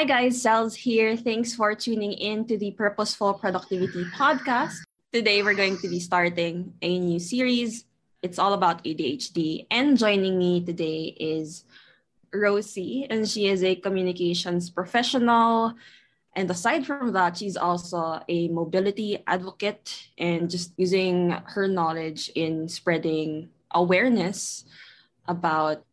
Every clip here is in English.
Hi guys, Cels here. Thanks for tuning in to the Purposeful Productivity Podcast. Today we're going to be starting a new series. It's all about ADHD. And joining me today is Rosie, and she is a communications professional. And aside from that, she's also a mobility advocate and just using her knowledge in spreading awareness about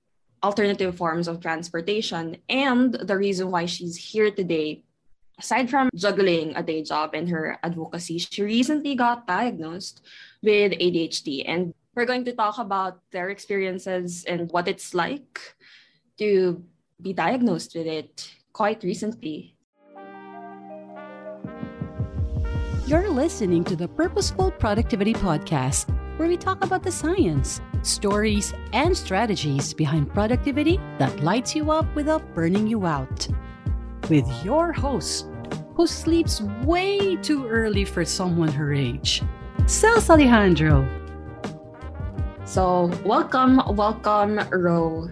alternative forms of transportation. And the reason why she's here today, aside from juggling a day job and her advocacy, she recently got diagnosed with ADHD. And we're going to talk about their experiences and what it's like to be diagnosed with it quite recently. You're listening to the Purposeful Productivity Podcast, where we talk about the science, stories, and strategies behind productivity that lights you up without burning you out. With your host, who sleeps way too early for someone her age, Cels Alejandro. So, welcome, welcome, Ro.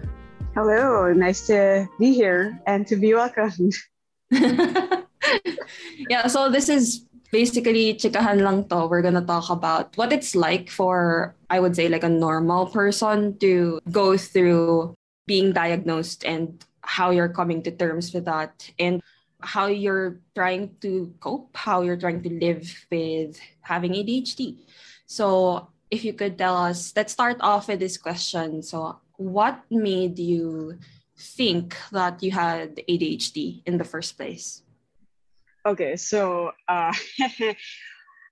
Hello, nice to be here and to be welcomed. yeah, so this is basically chikahan lang to. We're gonna talk about what it's like for I would say like a normal person to go through being diagnosed and how you're coming to terms with that and how you're trying to cope, how you're trying to live with having ADHD. So if you could tell us, let's start off with this question. So what made you think that you had ADHD in the first place? Okay, so uh,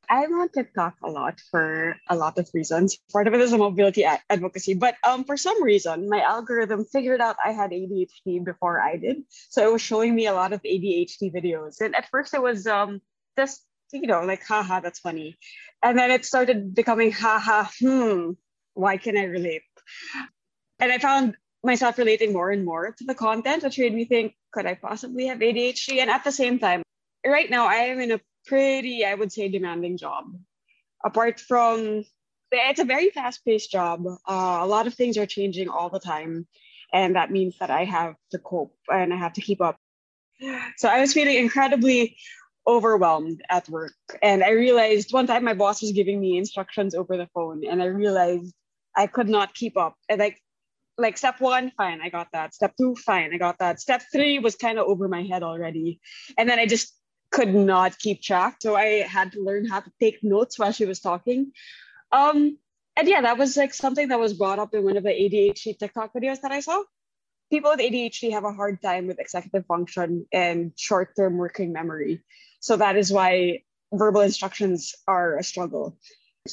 I'm on TikTok a lot for a lot of reasons. Part of it is a mobility ad- advocacy, but um, for some reason, my algorithm figured out I had ADHD before I did. So it was showing me a lot of ADHD videos. And at first, it was um, just, you know, like, haha, that's funny. And then it started becoming, haha, hmm, why can I relate? And I found myself relating more and more to the content, which made me think, could I possibly have ADHD? And at the same time, right now I am in a pretty, I would say, demanding job. Apart from, it's a very fast paced job. Uh, a lot of things are changing all the time. And that means that I have to cope and I have to keep up. So I was feeling incredibly overwhelmed at work. And I realized one time my boss was giving me instructions over the phone, and I realized I could not keep up. And like, like step one, fine, I got that. Step two, fine, I got that. Step three was kind of over my head already. And then I just could not keep track. So I had to learn how to take notes while she was talking. Um, and yeah, that was like something that was brought up in one of the ADHD TikTok videos that I saw. People with ADHD have a hard time with executive function and short term working memory. So that is why verbal instructions are a struggle.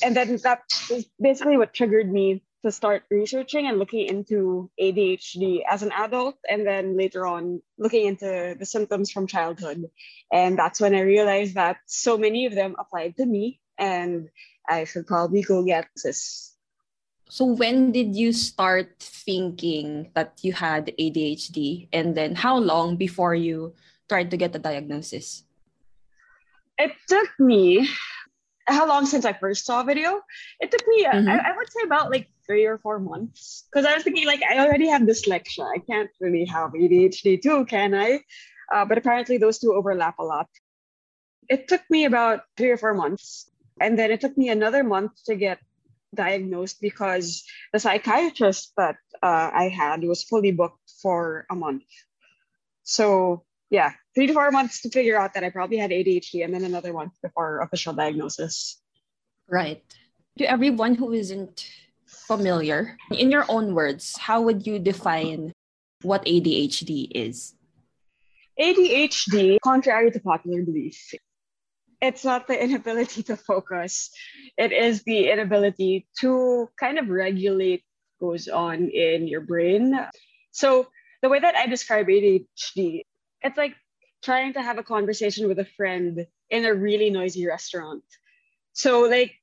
And then that is basically what triggered me to start researching and looking into ADHD as an adult, and then later on looking into the symptoms from childhood. And that's when I realized that so many of them applied to me, and I should probably go get this. So, when did you start thinking that you had ADHD? And then, how long before you tried to get the diagnosis? It took me how long since I first saw a video? It took me, mm-hmm. I, I, would say, about like three or four months. Because I was thinking, like, I already have dyslexia. I can't really have ADHD too, can I? Uh, but apparently, those two overlap a lot. It took me about three or four months. And then it took me another month to get diagnosed because the psychiatrist that uh, I had was fully booked for a month. So yeah, three to four months to figure out that I probably had ADHD and then another month before official diagnosis. Right. To everyone who isn't familiar, in your own words, how would you define what ADHD is? ADHD, contrary to popular belief, it's not the inability to focus, it is the inability to kind of regulate goes on in your brain. So the way that I describe ADHD it's like trying to have a conversation with a friend in a really noisy restaurant. So like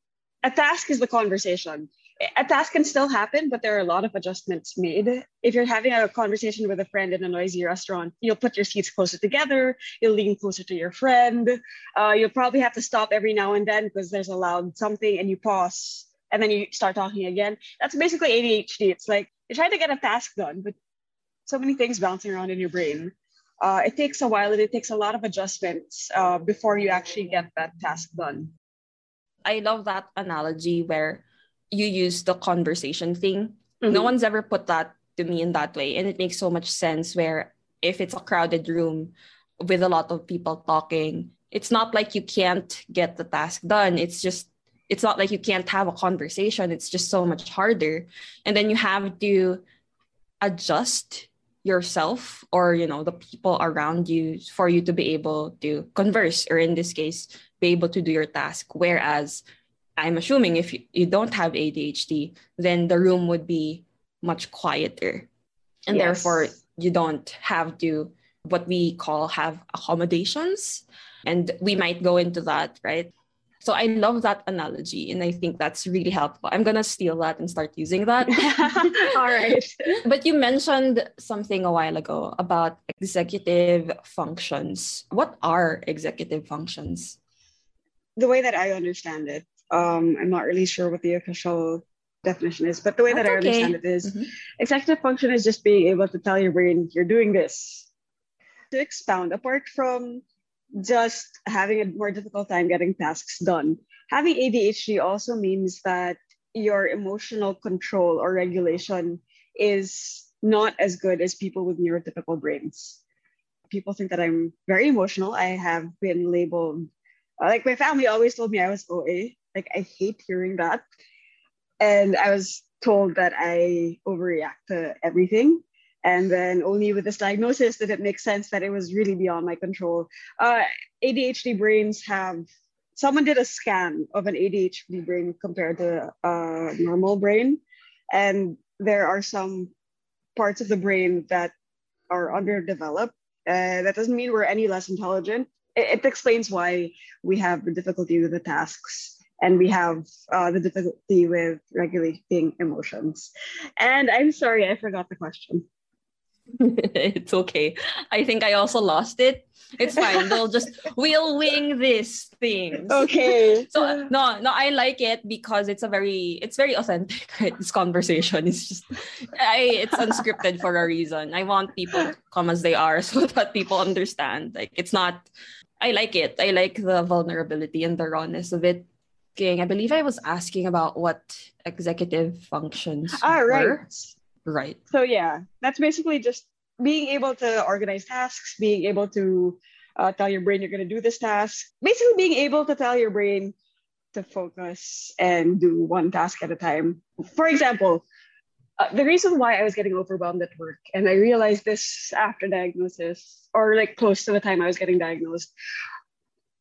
a task is the conversation. A task can still happen, but there are a lot of adjustments made. If you're having a conversation with a friend in a noisy restaurant, you'll put your seats closer together, you'll lean closer to your friend. Uh, you'll probably have to stop every now and then because there's a loud something and you pause and then you start talking again. That's basically ADHD. It's like you're trying to get a task done, but so many things bouncing around in your brain uh, it takes a while and it takes a lot of adjustments uh, before you actually get that task done. I love that analogy where you use the conversation thing. Mm-hmm. No one's ever put that to me in that way. And it makes so much sense where if it's a crowded room with a lot of people talking, it's not like you can't get the task done. It's just, it's not like you can't have a conversation. It's just so much harder. And then you have to adjust yourself or you know the people around you for you to be able to converse or in this case be able to do your task. Whereas i'm assuming if you, you don't have adhd then the room would be much quieter. And yes. therefore you don't have to what we call have accommodations. And we might go into that right so I love that analogy and I think that's really helpful. I'm going to steal that and start using that. All right. but you mentioned something a while ago about executive functions. What are executive functions? The way that I understand it, um, I'm not really sure what the official definition is, but the way that's that I okay. understand it is, mm-hmm. executive function is just being able to tell your brain, you're doing this. To expound, apart from just having a more difficult time getting tasks done. Having ADHD also means that your emotional control or regulation is not as good as people with neurotypical brains. People think that I'm very emotional. I have been labeled, like my family always told me I was OA. Like I hate hearing that. And I was told that I overreact to everything. And then only with this diagnosis did it make sense that it was really beyond my control. Uh, ADHD brains have, someone did a scan of an ADHD brain compared to a normal brain. And there are some parts of the brain that are underdeveloped. Uh, that doesn't mean we're any less intelligent. It, it, explains why we have the difficulty with the tasks and we have uh, the difficulty with regulating emotions. And I'm sorry, I forgot the question. it's okay. I think I also lost it. It's fine. We'll just we'll wing this thing. Okay. So no, no, I like it because it's a very it's very authentic. Right? This conversation is just I it's unscripted for a reason. I want people to come as they are so that people understand. Like it's not I like it. I like the vulnerability and the rawness of it. I believe I was asking about what executive functions. Ah, right. Right. So yeah, that's basically just being able to organize tasks, being able to uh, tell your brain you're going to do this task. Basically, being able to tell your brain to focus and do one task at a time. For example, uh, the reason why I was getting overwhelmed at work, and I realized this after diagnosis, or like close to the time I was getting diagnosed,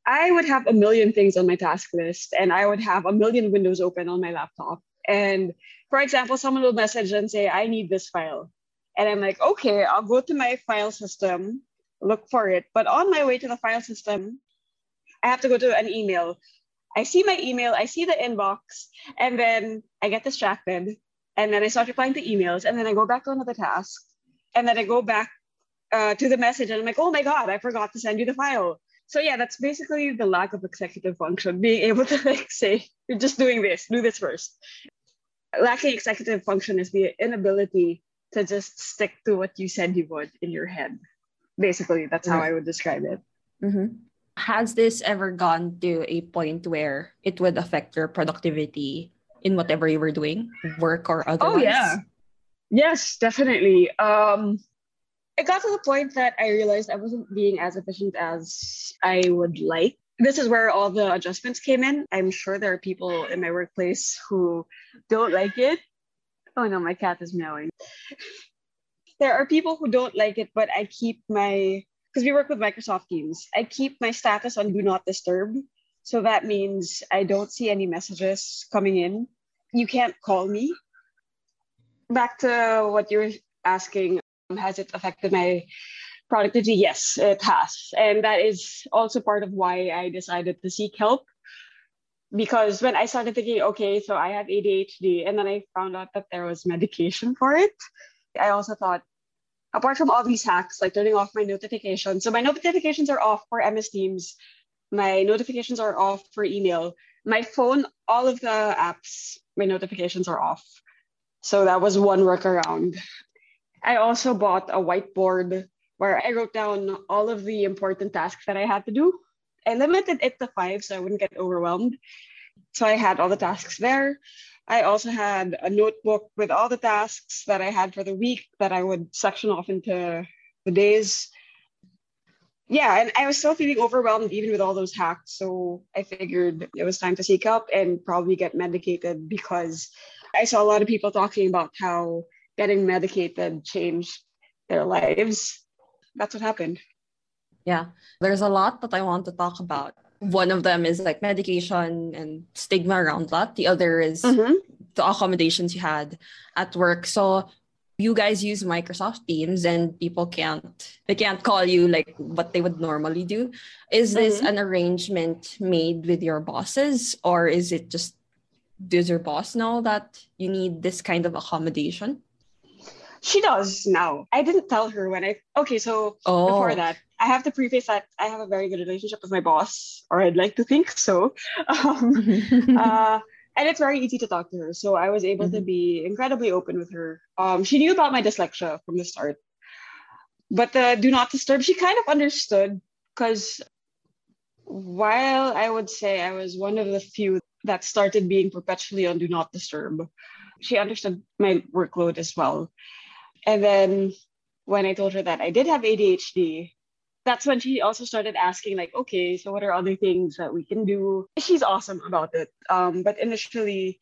I would have a million things on my task list, and I would have a million windows open on my laptop. And for example, someone will message and say, I need this file. And I'm like, okay, I'll go to my file system, look for it. But on my way to the file system, I have to go to an email. I see my email, I see the inbox, and then I get distracted. And then I start replying to emails, and then I go back to another task. And then I go back uh, to the message, and I'm like, oh my God, I forgot to send you the file. So yeah, that's basically the lack of executive function, being able to like say, you're just doing this, do this first lacking executive function is the inability to just stick to what you said you would in your head. Basically, that's how I would describe it. Mm-hmm. Has this ever gone to a point where it would affect your productivity in whatever you were doing, work or otherwise? Oh yeah, yes, definitely. Um, it got to the point that I realized I wasn't being as efficient as I would like this is where all the adjustments came in. I'm sure there are people in my workplace who don't like it. Oh no, my cat is meowing. There are people who don't like it, but I keep my because we work with Microsoft Teams. I keep my status on do not disturb. So that means I don't see any messages coming in. You can't call me. Back to what you were asking, has it affected my productivity, yes, uh, it has. And that is also part of why I decided to seek help. Because when I started thinking, okay, so I have ADHD, and then I found out that there was medication for it, I also thought, apart from all these hacks, like turning off my notifications, so my notifications are off for MS Teams, my notifications are off for email, my phone, all of the apps, my notifications are off. So that was one workaround. I also bought a whiteboard where I wrote down all of the important tasks that I had to do. I limited it to five so I wouldn't get overwhelmed. So I had all the tasks there. I also had a notebook with all the tasks that I had for the week that I would section off into the days. Yeah, and I was still feeling overwhelmed even with all those hacks. So I figured it was time to seek help and probably get medicated because I saw a lot of people talking about how getting medicated changed their lives. That's what happened. Yeah, there's a lot that I want to talk about. One of them is like medication and stigma around that. The other is mm-hmm. the accommodations you had at work. So you guys use Microsoft Teams and people can't they can't call you like what they would normally do. Is this mm-hmm. an arrangement made with your bosses or is it just does your boss know that you need this kind of accommodation? She does now. I didn't tell her when I okay, so oh. before that, I have to preface that I have a very good relationship with my boss, or I'd like to think so. Um, uh, and it's very easy to talk to her. So I was able mm-hmm. to be incredibly open with her. Um, she knew about my dyslexia from the start. But the do not disturb, she kind of understood because while I would say I was one of the few that started being perpetually on do not disturb, she understood my workload as well. And then when I told her that I did have ADHD, that's when she also started asking, like, okay, so what are other things that we can do? She's awesome about it. Um, but initially,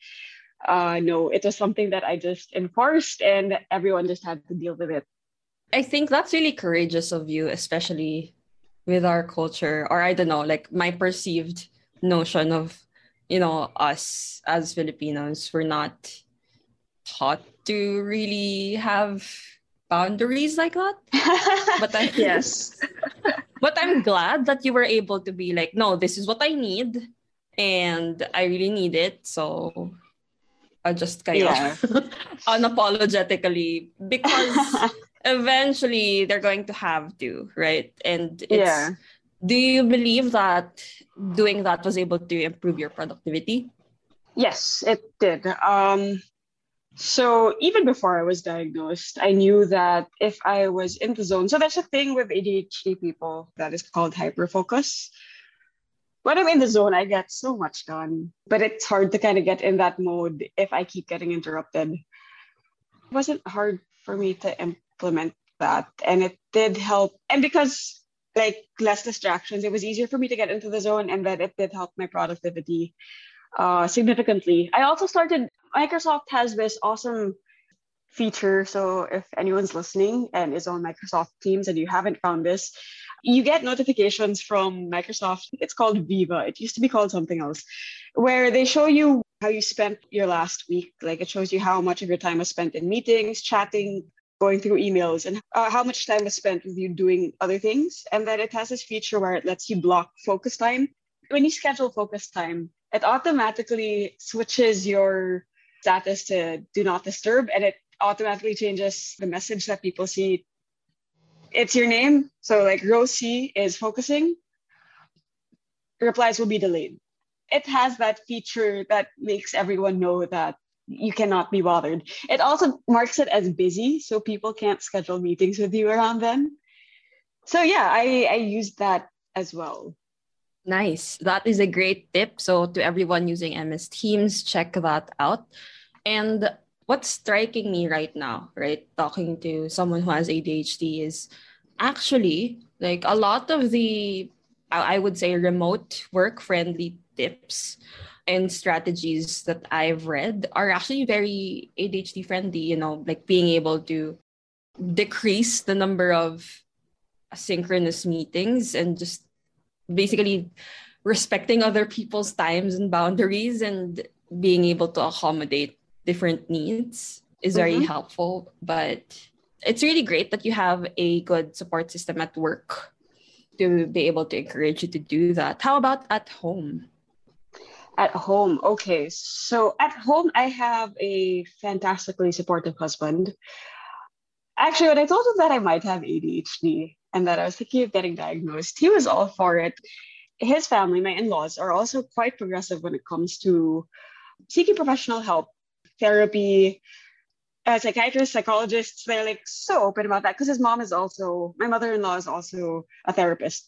uh, no, it was something that I just enforced and everyone just had to deal with it. I think that's really courageous of you, especially with our culture, or I don't know, like my perceived notion of, you know, us as Filipinos, we're not taught to really have boundaries like that. but I yes. but I'm glad that you were able to be like, no, this is what I need, and I really need it. So I just kind yeah. of unapologetically because eventually they're going to have to, right? And it's yeah. do you believe that doing that was able to improve your productivity? Yes, it did. Um so even before I was diagnosed, I knew that if I was in the zone, so there's a thing with ADHD people that is called hyperfocus. When I'm in the zone, I get so much done, but it's hard to kind of get in that mode if I keep getting interrupted. It wasn't hard for me to implement that, and it did help. And because like less distractions, it was easier for me to get into the zone, and that it did help my productivity uh, significantly. I also started, Microsoft has this awesome feature. So if anyone's listening and is on Microsoft Teams and you haven't found this, you get notifications from Microsoft. It's called Viva. It used to be called something else, where they show you how you spent your last week. Like it shows you how much of your time was spent in meetings, chatting, going through emails, and uh, how much time was spent with you doing other things. And then it has this feature where it lets you block focus time. When you schedule focus time, it automatically switches your status to do not disturb and it automatically changes the message that people see. It's your name. So like Rosie is focusing. Replies will be delayed. It has that feature that makes everyone know that you cannot be bothered. It also marks it as busy, so people can't schedule meetings with you around then. So yeah, I, I used that as well. Nice. That is a great tip. So, to everyone using MS Teams, check that out. And what's striking me right now, right, talking to someone who has ADHD is actually like a lot of the, I would say, remote work friendly tips and strategies that I've read are actually very ADHD friendly, you know, like being able to decrease the number of synchronous meetings and just basically respecting other people's times and boundaries and being able to accommodate different needs is very mm-hmm. helpful. But it's really great that you have a good support system at work to be able to encourage you to do that. How about at home? At home okay. So at home i have a fantastically supportive husband. Actually when i told him that i might have adhd and that I was thinking of getting diagnosed, he was all for it. His family, my in laws, are also quite progressive when it comes to seeking professional help, therapy, uh, psychiatrists, psychologists, they're like so open about that because his mom is also, my mother in law is also a therapist.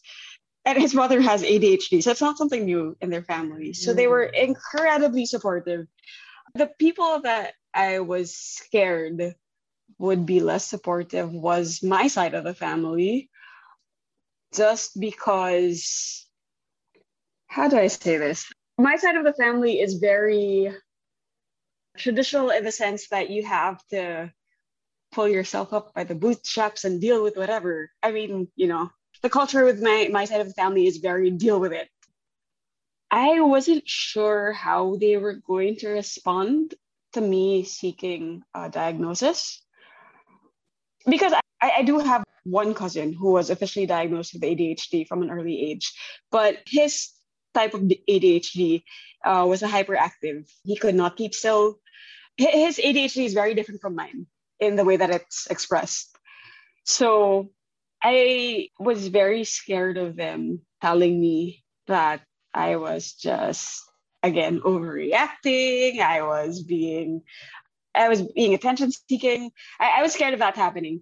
And his mother has ADHD. So it's not something new in their family. So mm. they were incredibly supportive. The people that I was scared would be less supportive was my side of the family. Just because, how do I say this? My side of the family is very traditional in the sense that you have to pull yourself up by the bootstraps and deal with whatever. I mean, you know, the culture with my, my side of the family is very deal with it. I wasn't sure how they were going to respond to me seeking a diagnosis because I, I do have one cousin who was officially diagnosed with ADHD from an early age, but his type of ADHD uh, was a hyperactive. He could not keep still his ADHD is very different from mine in the way that it's expressed. So I was very scared of them telling me that I was just again overreacting. I was being I was being attention seeking. I, I was scared of that happening.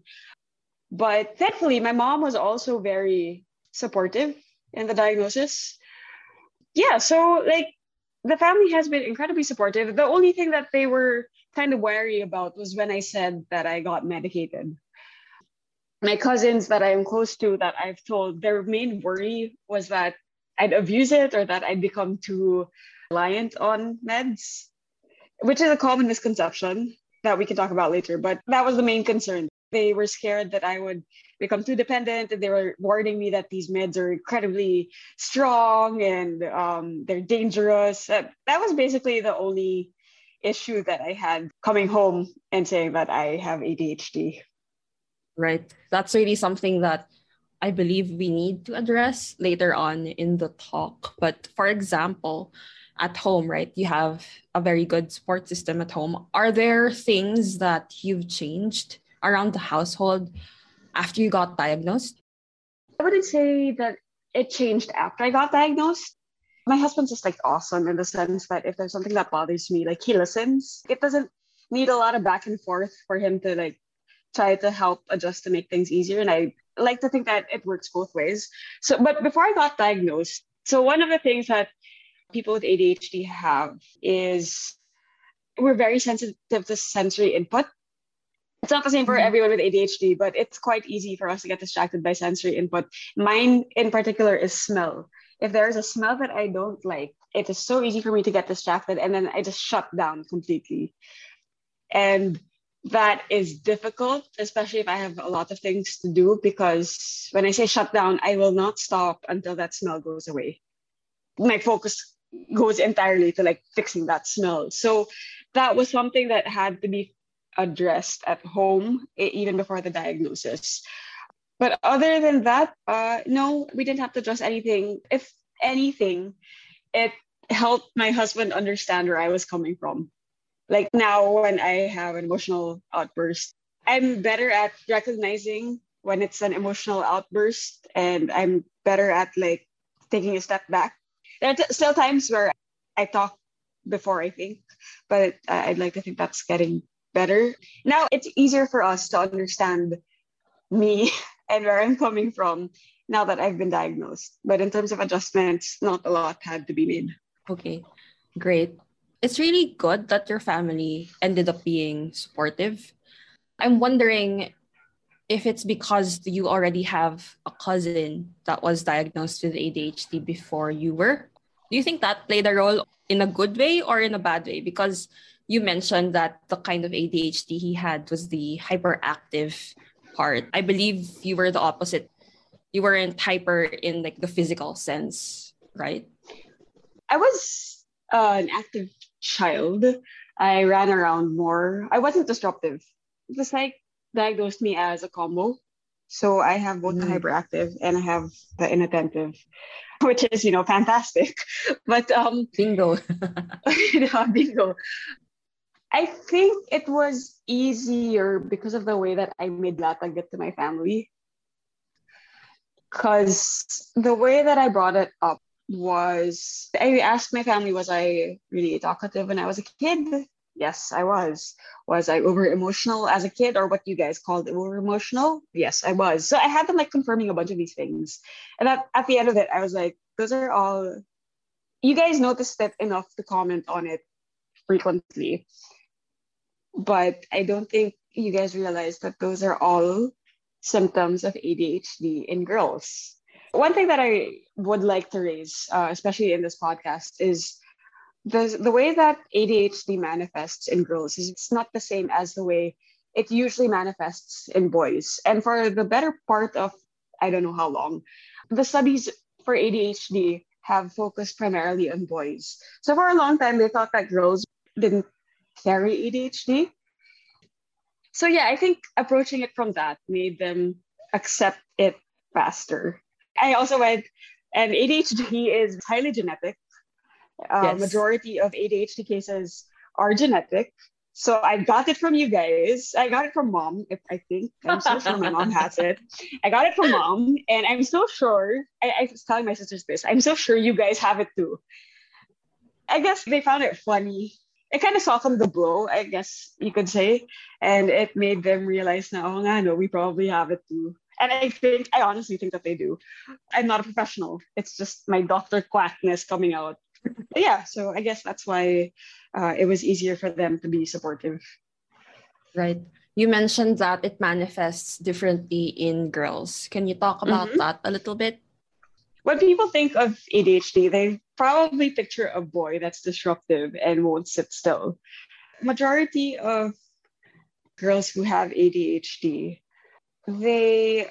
But thankfully, my mom was also very supportive in the diagnosis. Yeah, so like the family has been incredibly supportive. The only thing that they were kind of wary about was when I said that I got medicated. My cousins that I am close to that I've told, their main worry was that I'd abuse it or that I'd become too reliant on meds, which is a common misconception that we can talk about later. But that was the main concern. They were scared that I would become too dependent and they were warning me that these meds are incredibly strong and um, they're dangerous. That, that was basically the only issue that i had coming home and saying that i have adhd right. That's really something that i believe we need to address later on in the talk. But for example at home right you have a very good support system at home. Are there things that you've changed around the household after you got diagnosed? I wouldn't say that it changed after I got diagnosed. My husband's just like awesome in the sense that if there's something that bothers me, like he listens. It doesn't need a lot of back and forth for him to like try to help adjust to make things easier. And I like to think that it works both ways. So, but before I got diagnosed, so one of the things that people with ADHD have is we're very sensitive to sensory input. It's not the same for mm-hmm. everyone with ADHD, but it's quite easy for us to get distracted by sensory input. Mine in particular is smell. If there's a smell that I don't like, it is so easy for me to get distracted and then I just shut down completely. And that is difficult, especially if I have a lot of things to do, because when I say shut down, I will not stop until that smell goes away. My focus goes entirely to like fixing that smell. So that was something that had to be addressed at home even before the diagnosis. But other than that, uh, no, we didn't have to address anything. If anything, it helped my husband understand where I was coming from. Like now, when I have an emotional outburst, I'm better at recognizing when it's an emotional outburst, and I'm better at like taking a step back. There are t- still times where I talk before I think, but uh, I'd like to think that's getting better. Now it's easier for us to understand me and where I'm coming from now that I've been diagnosed. But in terms of adjustments, not a lot had to be made. Okay, great. It's really good that your family ended up being supportive. I'm wondering if it's because you already have a cousin that was diagnosed with ADHD before you were. Do you think that played a role in a good way or in a bad way? Because you mentioned that the kind of ADHD he had was the hyperactive part. I believe you were the opposite. You weren't hyper in like the physical sense, right? I was uh, an active child. I ran around more. I wasn't disruptive. The psych diagnosed me as a combo. So I have both mm. the hyperactive and I have the inattentive, which is, you know, fantastic. But um bingo. yeah, bingo. I think it was easier because of the way that I made to get to my family. Because the way that I brought it up was I asked my family, was I really talkative when I was a kid? Yes, I was. Was I over emotional as a kid or what you guys called over emotional? Yes, I was. So I had them like confirming a bunch of these things. And at, at the end of it, I was like, those are all, you guys noticed it enough to comment on it frequently. But I don't think you guys realize that those are all symptoms of ADHD in girls. One thing that I would like to raise, uh, especially in this podcast, is the, the way that ADHD manifests in girls is it's not the same as the way it usually manifests in boys. And for the better part of I don't know how long, the studies for ADHD have focused primarily on boys. So for a long time, they thought that girls didn't carry ADHD. So yeah, I think approaching it from that made them accept it faster. I also went, and ADHD is highly genetic. Uh, yes. Majority of ADHD cases are genetic. So I got it from you guys. I got it from mom, if I think. I'm so sure my mom has it. I got it from mom, and I'm so sure. I, I was telling my sisters this. I'm so sure you guys have it too. I guess they found it funny. It kind of softened the blow, I guess you could say, and it made them realize now, oh, no, we probably have it too. And I think, I honestly think that they do. I'm not a professional. It's just my doctor quackness coming out yeah, so I guess that's why uh, it was easier for them to be supportive. Right. You mentioned that it manifests differently in girls. Can you talk about mm-hmm. that a little bit? When people think of ADHD, they probably picture a boy that's disruptive and won't sit still. Majority of girls who have ADHD, they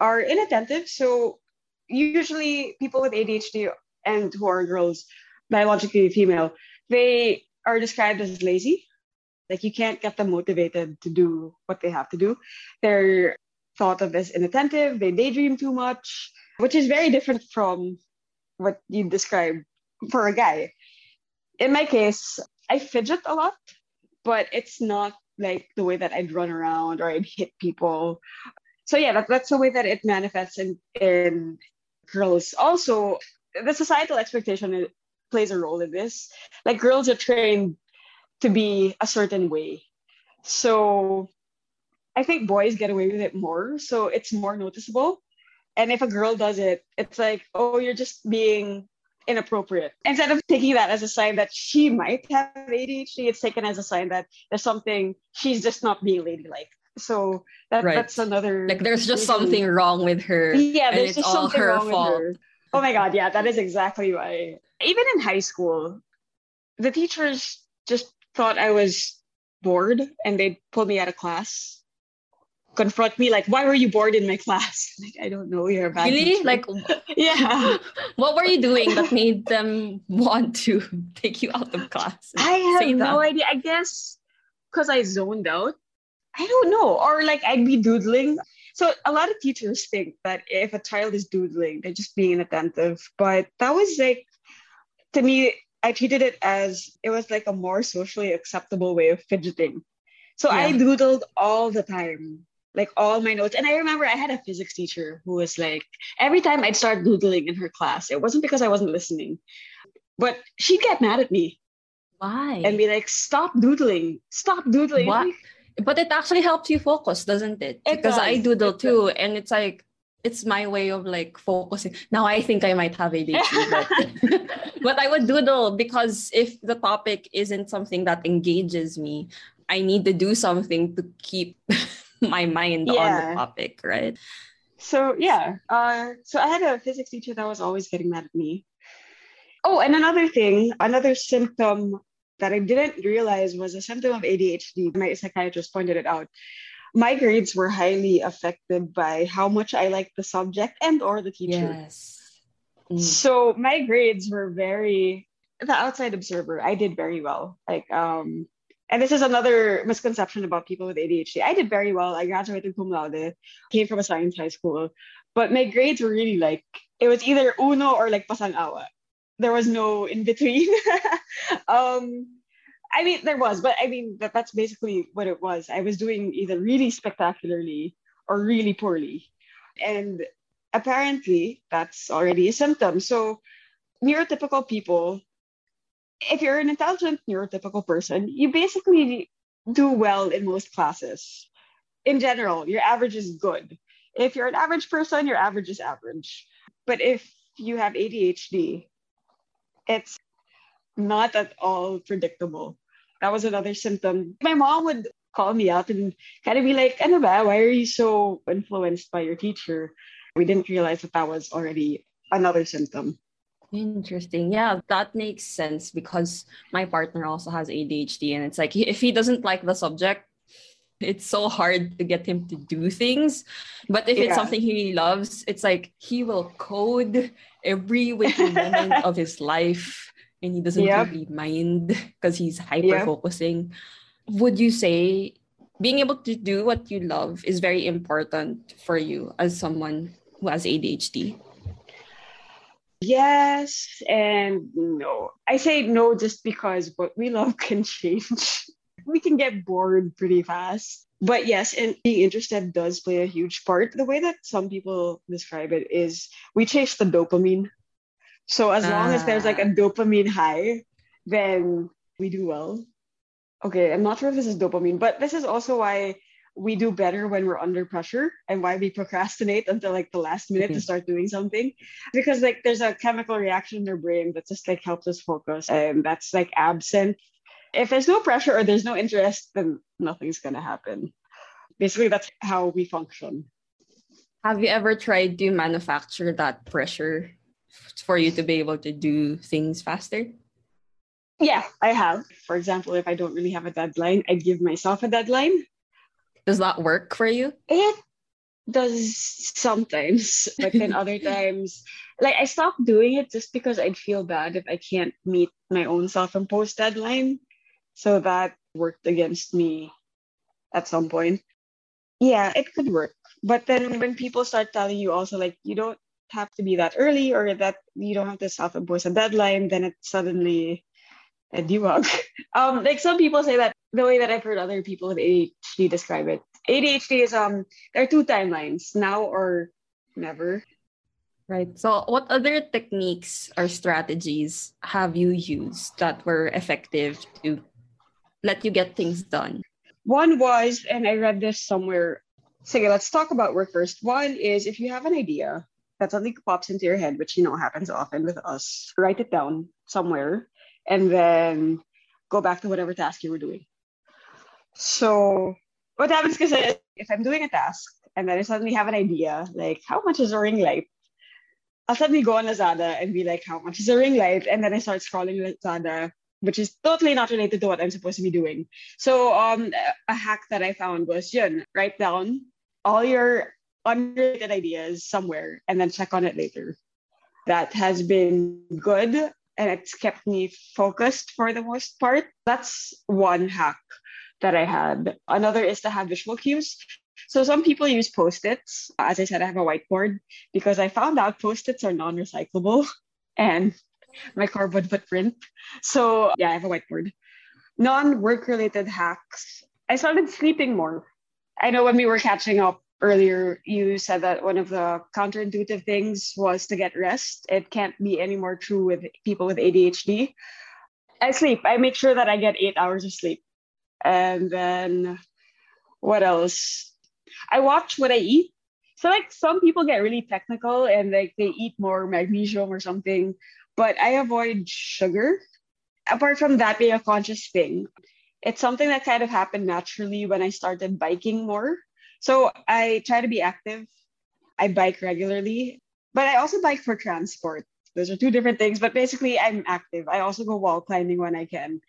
are inattentive. So usually people with ADHD and who are girls, biologically female, they are described as lazy. Like you can't get them motivated to do what they have to do. They're thought of as inattentive, they daydream too much, which is very different from what you described for a guy. In my case, I fidget a lot, but it's not like the way that I'd run around or I'd hit people. So yeah, that, that's the way that it manifests in, in girls. Also, the societal expectation plays a role in this. Like girls are trained to be a certain way. So I think boys get away with it more. So it's more noticeable. And if a girl does it, it's like, oh, you're just being inappropriate. Instead of taking that as a sign that she might have ADHD, it's taken as a sign that there's something she's just not being ladylike. So that, right. that's another like there's just reason. something wrong with her. Yeah, there's just something wrong fault. with her. Oh my god, yeah, that is exactly why. Even in high school, the teachers just thought I was bored and they'd pull me out of class, confront me like, "Why were you bored in my class?" Like, I don't know, you're a bad. Really? Teacher. Like, yeah. what were you doing that made them want to take you out of class? I have no idea. I guess because I zoned out. I don't know, or like I'd be doodling so a lot of teachers think that if a child is doodling, they're just being inattentive. But that was like, to me, I treated it as it was like a more socially acceptable way of fidgeting. So yeah. I doodled all the time, like all my notes. And I remember I had a physics teacher who was like, every time I'd start doodling in her class, it wasn't because I wasn't listening, but she'd get mad at me. Why? And be like, stop doodling, stop doodling. What? but it actually helps you focus doesn't it, it because does. i doodle it too does. and it's like it's my way of like focusing now i think i might have adhd but, but i would doodle because if the topic isn't something that engages me i need to do something to keep my mind yeah. on the topic right so yeah uh, so i had a physics teacher that was always getting mad at me oh and another thing another symptom that I didn't realize was a symptom of ADHD. My psychiatrist pointed it out. My grades were highly affected by how much I liked the subject and or the teacher. Yes. Mm. So my grades were very the outside observer. I did very well. Like um and this is another misconception about people with ADHD. I did very well. I graduated cum laude, came from a science high school, but my grades were really like it was either uno or like pasang awa there was no in between. um, I mean, there was, but I mean, that, that's basically what it was. I was doing either really spectacularly or really poorly. And apparently, that's already a symptom. So, neurotypical people if you're an intelligent neurotypical person, you basically do well in most classes. In general, your average is good. If you're an average person, your average is average. But if you have ADHD, it's not at all predictable. That was another symptom. My mom would call me out and kind of be like, ano ba, why are you so influenced by your teacher? We didn't realize that that was already another symptom. Interesting. Yeah, that makes sense because my partner also has ADHD, and it's like if he doesn't like the subject, it's so hard to get him to do things. But if yeah. it's something he loves, it's like he will code every waking moment of his life and he doesn't yep. really mind because he's hyper focusing. Yep. Would you say being able to do what you love is very important for you as someone who has ADHD? Yes and no. I say no just because what we love can change. we can get bored pretty fast. But yes, and being interested does play a huge part. The way that some people describe it is we chase the dopamine. So as long as there's like a ah. dopamine high, then we do well. Okay, I'm not sure if this is dopamine, but this is also why we do better when we're under pressure and why we procrastinate until like the last minute mm-hmm. to start doing something. Because like there's a chemical reaction in our brain that just like helps us focus and that's like absent. If there's no pressure or there's no interest then nothing's going to happen. Basically that's how we function. Have you ever tried to manufacture that pressure for you to be able to do things faster? Yeah i have. For example if i don't really have a deadline i give myself a deadline does that work for you? It does sometimes, but then other times, like I stopped doing it just because I'd feel bad if I can't meet my own self imposed deadline. So that worked against me at some point. Yeah, it could work. But then when people start telling you also, like, you don't have to be that early or that you don't have to self impose a deadline, then it suddenly a debug. Um, like some people say that the way that I've heard other people with ADHD describe it, ADHD is um there are two timelines, now or never. Right. So what other techniques or strategies have you used that were effective to let you get things done? One was, and I read this somewhere. So okay, let's talk about work first. One is if you have an idea that suddenly pops into your head, which you know happens often with us, write it down somewhere and then go back to whatever task you were doing. So what happens because if I'm doing a task and then I suddenly have an idea, like how much is a ring light? I'll suddenly go on Lazada and be like, how much is a ring light? And then I start scrolling Lazada, which is totally not related to what I'm supposed to be doing. So um, a hack that I found was, yun, write down all your unrelated ideas somewhere and then check on it later. That has been good and it's kept me focused for the most part. That's one hack that I had. Another is to have visual cues. So some people use post-its. As I said, I have a whiteboard because I found out post-its are non-recyclable and my carbon footprint. So yeah, I have a whiteboard. Non-work related hacks. I started sleeping more. I know when we were catching up earlier, you said that one of the counterintuitive things was to get rest. It can't be any more true with people with ADHD. I sleep. I make sure that I get eight hours of sleep. And then what else? I watch what I eat. So like some people get really technical and like they eat more magnesium or something, but I avoid sugar. Apart from that being a conscious thing, it's something that kind of happened naturally when I started biking more. So I try to be active. I bike regularly, but I also bike for transport. Those are two different things, but basically I'm active. I also go wall climbing when I can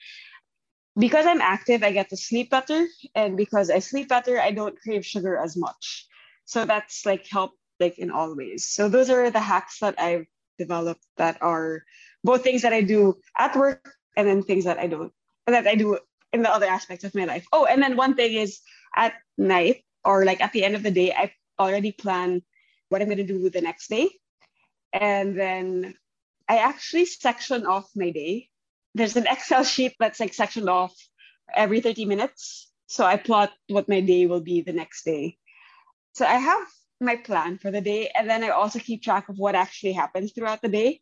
because I'm active, I get to sleep better. And because I sleep better, I don't crave sugar as much. So that's like help like in all ways. So those are the hacks that I've developed that are both things that I do at work and then things that I don't that I do in the other aspects of my life. Oh, and then one thing is at night or like at the end of the day, I already plan what I'm gonna do the next day. And then I actually section off my day there's an Excel sheet that's like sectioned off every 30 minutes. So I plot what my day will be the next day. So I have my plan for the day, and then I also keep track of what actually happens throughout the day.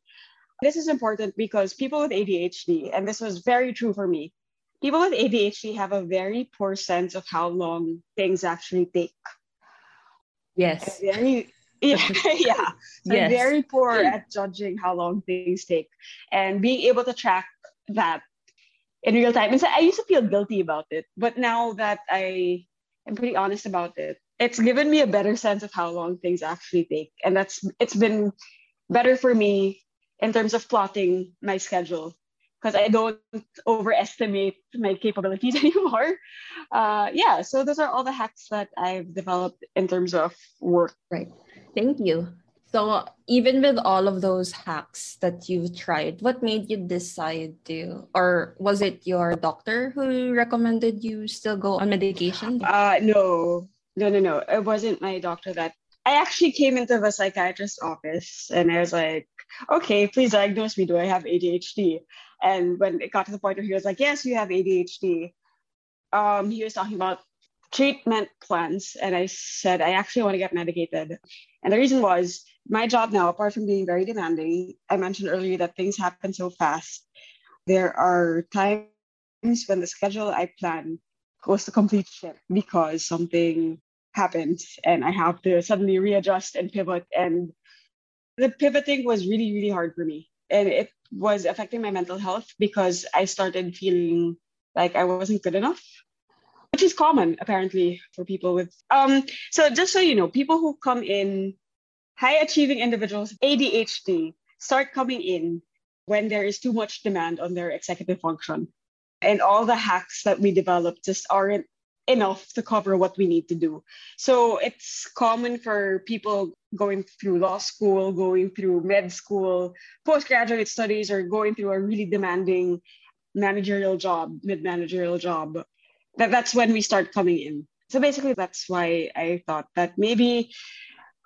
This is important because people with ADHD, and this was very true for me, people with ADHD have a very poor sense of how long things actually take. Yes. Very, yeah, yeah. So Yes. very poor at judging how long things take and being able to track that in real time. And so I used to feel guilty about it, but now that I am pretty honest about it, it's given me a better sense of how long things actually take. And that's it's been better for me in terms of plotting my schedule because I don't overestimate my capabilities anymore. Uh, yeah, so those are all the hacks that I've developed in terms of work. Right. Thank you. So, even with all of those hacks that you've tried, what made you decide to, or was it your doctor who recommended you still go on medication? Uh, no, no, no, no. It wasn't my doctor that. I actually came into the psychiatrist's office and I was like, okay, please diagnose me. Do I have ADHD? And when it got to the point where he was like, yes, you have ADHD, um, he was talking about treatment plans. And I said, I actually want to get medicated. And the reason was my job now, apart from being very demanding, I mentioned earlier that things happen so fast. There are times when the schedule I plan goes to complete shit because something happens and I have to suddenly readjust and pivot. And the pivoting was really, really hard for me. And it was affecting my mental health because I started feeling like I wasn't good enough, which is common apparently for people with um so just so you know, people who come in high achieving individuals, ADHD, start coming in when there is too much demand on their executive function. And all the hacks that we develop just aren't enough to cover what we need to do. So it's common for people going through law school, going through med school, postgraduate studies, or going through a really demanding managerial job, mid managerial job. That, that's when we start coming in. So basically, that's why I thought that maybe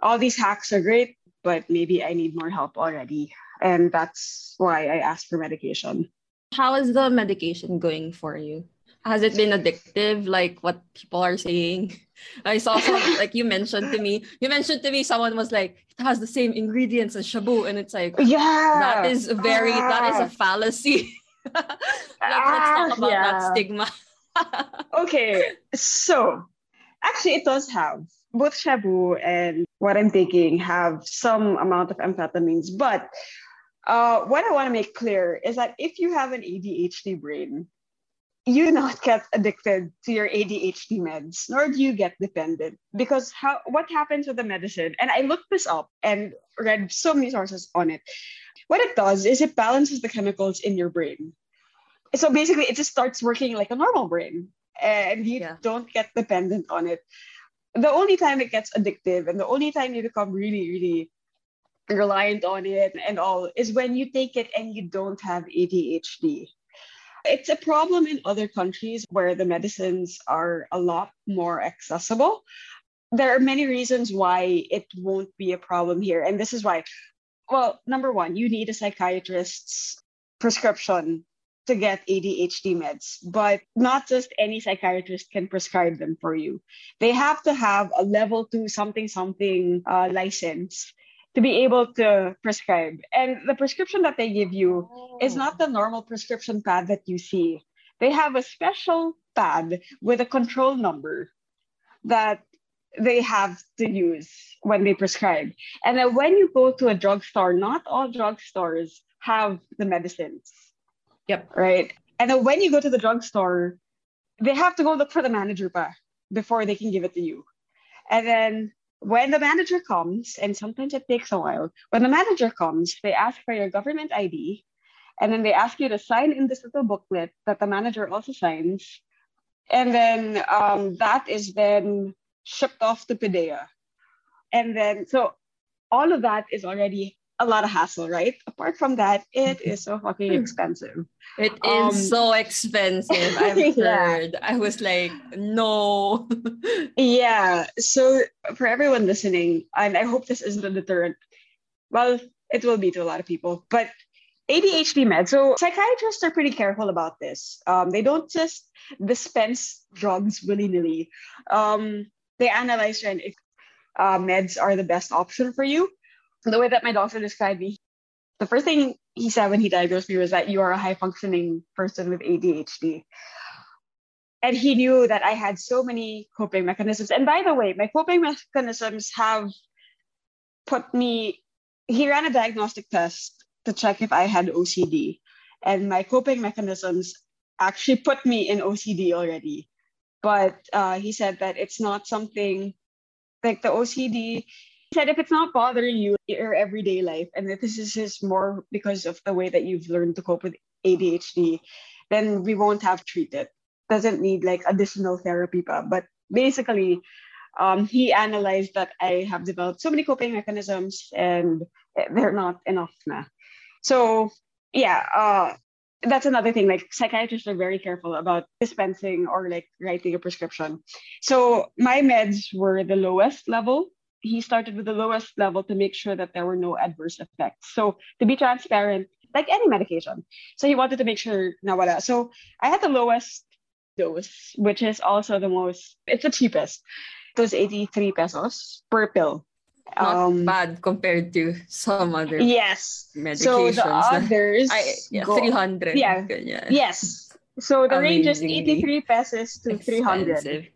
all these hacks are great, but maybe I need more help already. And that's why I asked for medication. How is the medication going for you? Has it been addictive, like what people are saying? I saw some, like you mentioned to me, you mentioned to me someone was like, it has the same ingredients as Shabu. And it's like, Yeah. that is very, that is a Ah. fallacy. Us Ah, talk about that stigma. okay, so actually, it does have both Shabu and what I'm taking have some amount of amphetamines. But uh, what I want to make clear is that if you have an ADHD brain, you do not get addicted to your ADHD meds, nor do you get dependent. Because how what happens with the medicine, and I looked this up and read so many sources on it. What it does is it balances the chemicals in your brain. So basically, it just starts working like a normal brain, and you Yeah. don't get dependent on it. The only time it gets addictive, and the only time you become really, really reliant on it and all, is when you take it and you don't have ADHD. It's a problem in other countries where the medicines are a lot more accessible. There are many reasons why it won't be a problem here. And this is why, well, number one, you need a psychiatrist's prescription to get ADHD meds, but not just any psychiatrist can prescribe them for you. They have to have a level two something something uh, license to be able to prescribe. And the prescription that they give you is not the normal prescription pad that you see. They have a special pad with a control number that they have to use when they prescribe. And then when you go to a drugstore, not all drugstores have the medicines, Yep. right? And then when you go to the drugstore, they have to go look for the manager before they can give it to you. And then when the manager comes, and sometimes it takes a while, when the manager comes, they ask for your government ID, and then they ask you to sign in this little booklet that the manager also signs. And then um, that is then shipped off to PDEA. And then, so all of that is already a lot of hassle, right? Apart from that, it is so fucking expensive. It is Um, so expensive. I've Yeah. heard. I was like, no. Yeah. So for everyone listening, and I hope this isn't a deterrent. Well, it will be to a lot of people, but ADHD meds. So psychiatrists are pretty careful about this. Um, they don't just dispense drugs willy nilly. Um, they analyze and if uh, meds are the best option for you. The way that my doctor described me, the first thing he said when he diagnosed me was that you are a high functioning person with ADHD. And he knew that I had so many coping mechanisms. And by the way, my coping mechanisms have put me, he ran a diagnostic test to check if I had OCD. And my coping mechanisms actually put me in OCD already. But uh, he said that it's not something like the OCD said if it's not bothering you in your everyday life and if this is just more because of the way that you've learned to cope with ADHD, then we won't have treated. Doesn't need like additional therapy, but basically, um, he analyzed that I have developed so many coping mechanisms and they're not enough na. So yeah, uh, that's another thing. Like psychiatrists are very careful about dispensing or like writing a prescription. So my meds were the lowest level he started with the lowest level to make sure that there were no adverse effects. So to be transparent, like any medication. So he wanted to make sure nawala. So I had the lowest dose, which is also the most, it's the cheapest. It was 83 pesos per pill. Not um, bad compared to some other yes medications. So the others, I, yeah, go, 300. Yeah. Yes. So the range is 83 pesos to expensive. 300.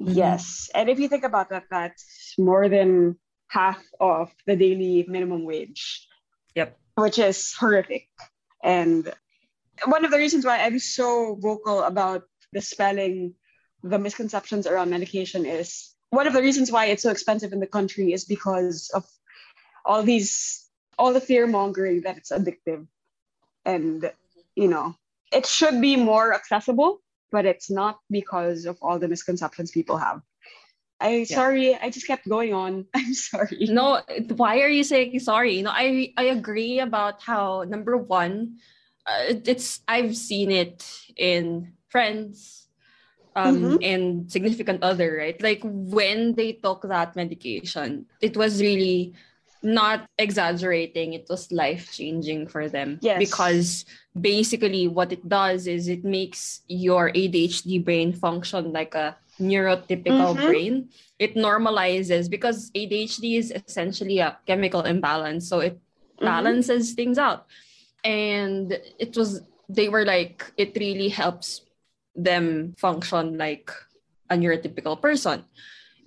Mm-hmm. Yes. And if you think about that, that's more than half of the daily minimum wage. Yep. Which is horrific. And one of the reasons why I'm so vocal about dispelling the misconceptions around medication is one of the reasons why it's so expensive in the country is because of all these all the fear mongering that it's addictive and you know it should be more accessible but it's not because of all the misconceptions people have. I yeah. sorry, I just kept going on. I'm sorry. No, why are you saying sorry? No, I I agree about how number one, uh, it's I've seen it in friends, um, mm-hmm. and significant other, right? Like when they took that medication, it was really not exaggerating it was life changing for them yes. because basically what it does is it makes your ADHD brain function like a neurotypical mm-hmm. brain it normalizes because ADHD is essentially a chemical imbalance so it mm-hmm. balances mm-hmm. things out and it was they were like it really helps them function like a neurotypical person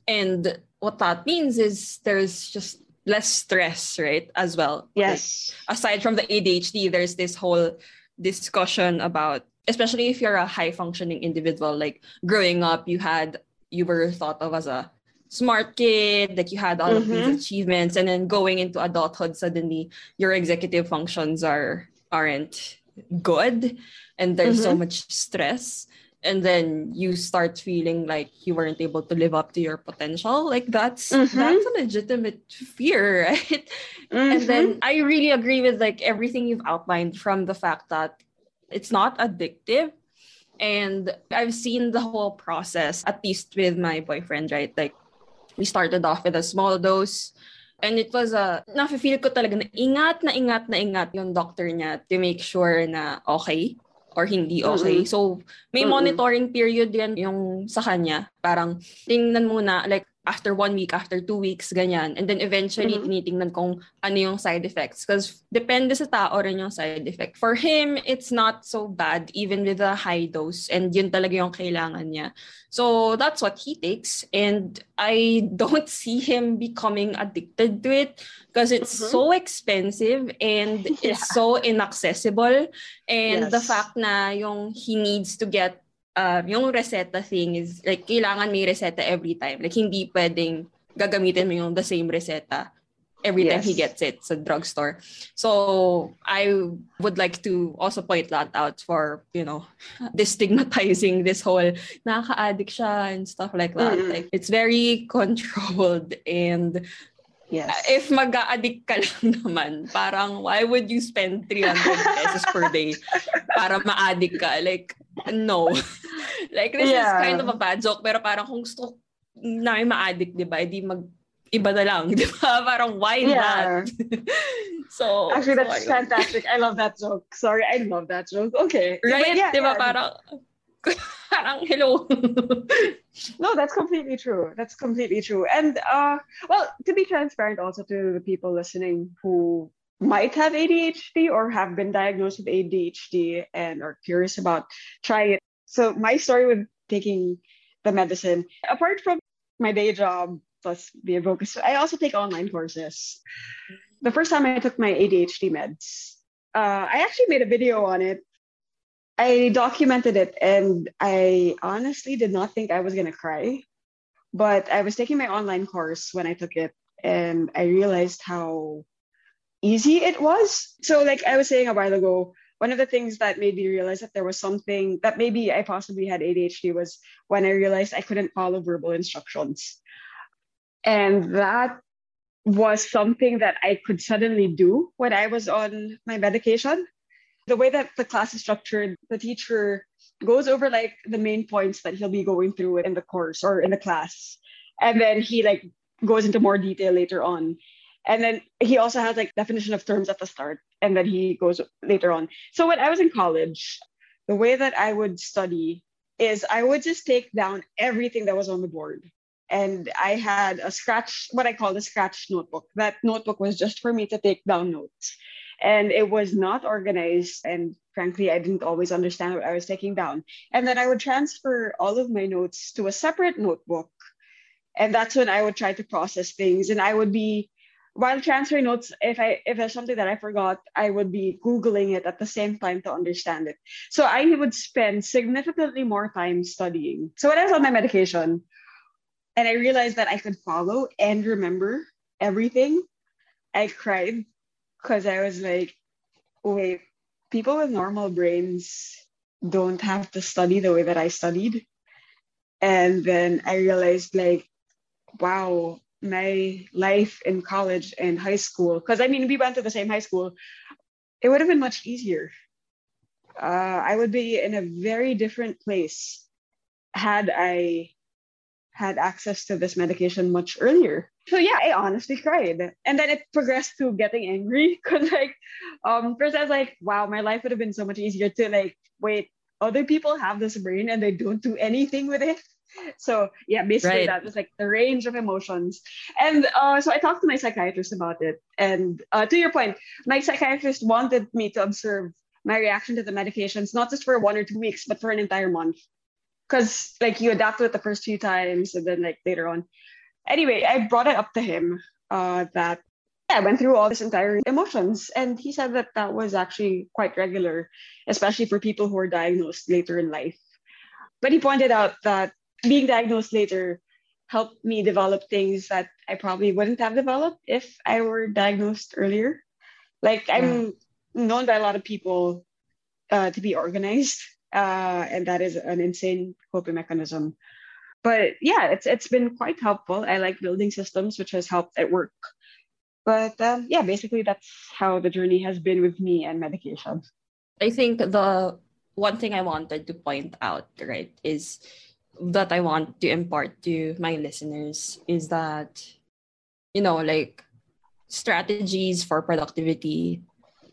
and what that means is there's just less stress, right? As well. Yes. Like, aside from the ADHD, there's this whole discussion about, especially if you're a high functioning individual, like growing up, you had, you were thought of as a smart kid, like you had all mm-hmm. of these mm-hmm. achievements, and then going into adulthood, suddenly your executive functions are aren't good and there's mm-hmm. so much stress and then you start feeling like you weren't able to live up to your potential like that's mm-hmm. that's a legitimate fear right mm-hmm. and then i really agree with like everything you've outlined from the fact that it's not addictive and i've seen the whole process at least with my boyfriend right like we started off with a small dose and it was a, nafe-feel ko talaga na ingat na ingat na ingat yung doctor niya to make sure na okay or hindi okay. Mm-hmm. So, may mm-hmm. monitoring period yan yung sa kanya. Parang, tingnan muna, like, after one week, after two weeks, ganyan. And then eventually, mm-hmm. tinitingnan kung ano yung side effects. Because depende sa tao rin yung side effect. For him, it's not so bad even with a high dose. And yun talaga yung kailangan niya. So that's what he takes. And I don't see him becoming addicted to it because it's mm-hmm. so expensive and yeah. it's so inaccessible. And yes. the fact na yung he needs to get um, yung reseta thing is, like, kailangan may reseta every time. Like, hindi pwedeng gagamitin mo yung the same reseta every yes. time he gets it sa drugstore. So, I would like to also point that out for, you know, destigmatizing this whole nakaka-addict siya and stuff like that. Mm-hmm. Like, it's very controlled and Yes. If mag-addict ka lang naman, parang why would you spend 300 pesos per day para ma-addict ka? Like, no. Like, this yeah. is kind of a bad joke, pero parang kung gusto namin ma-addict, di ba, edi mag iba na lang, di ba? Parang why yeah. not? so, Actually, that's so, fantastic. I love that joke. Sorry, I love that joke. Okay. Right? Yeah, di ba? Yeah. Parang, parang hello. no, that's completely true. That's completely true. And uh, well, to be transparent also to the people listening who might have ADHD or have been diagnosed with ADHD and are curious about trying it. So my story with taking the medicine, apart from my day job plus the advocacy, I also take online courses. The first time I took my ADHD meds, uh, I actually made a video on it. I documented it and I honestly did not think I was going to cry. But I was taking my online course when I took it and I realized how easy it was. So, like I was saying a while ago, one of the things that made me realize that there was something that maybe I possibly had ADHD was when I realized I couldn't follow verbal instructions. And that was something that I could suddenly do when I was on my medication. The way that the class is structured, the teacher goes over like the main points that he'll be going through in the course or in the class. And then he like goes into more detail later on. And then he also has like definition of terms at the start, and then he goes later on. So when I was in college, the way that I would study is I would just take down everything that was on the board. And I had a scratch, what I call the scratch notebook. That notebook was just for me to take down notes. And it was not organized. And frankly, I didn't always understand what I was taking down. And then I would transfer all of my notes to a separate notebook. And that's when I would try to process things. And I would be while transferring notes, if I if there's something that I forgot, I would be googling it at the same time to understand it. So I would spend significantly more time studying. So when I was on my medication, and I realized that I could follow and remember everything, I cried because I was like, wait, people with normal brains don't have to study the way that I studied. And then I realized like, wow, my life in college and high school, because I mean, we went to the same high school, it would have been much easier. Uh, I would be in a very different place had I had access to this medication much earlier. So yeah, I honestly cried. And then it progressed to getting angry because like um first I was like, wow, my life would have been so much easier to like, wait, other people have this brain and they don't do anything with it so yeah basically right. that was like the range of emotions. And uh, so i talked to my psychiatrist about it. And uh, to your point my psychiatrist wanted me to observe my reaction to the medications not just for one or two weeks but for an entire month. Because like you adapt to it the first few times and then like later on. Anyway i brought it up to him uh, that yeah, I went through all this entire emotions, and he said that that was actually quite regular, especially for people who are diagnosed later in life. But he pointed out that being diagnosed later helped me develop things that I probably wouldn't have developed if I were diagnosed earlier. Like I'm known by a lot of people uh, to be organized, uh, and that is an insane coping mechanism. But yeah, it's it's been quite helpful. I like building systems, which has helped at work. But um, yeah, basically that's how the journey has been with me and medication. I think the one thing I wanted to point out, right, is that I want to impart to my listeners is that, you know, like strategies for productivity,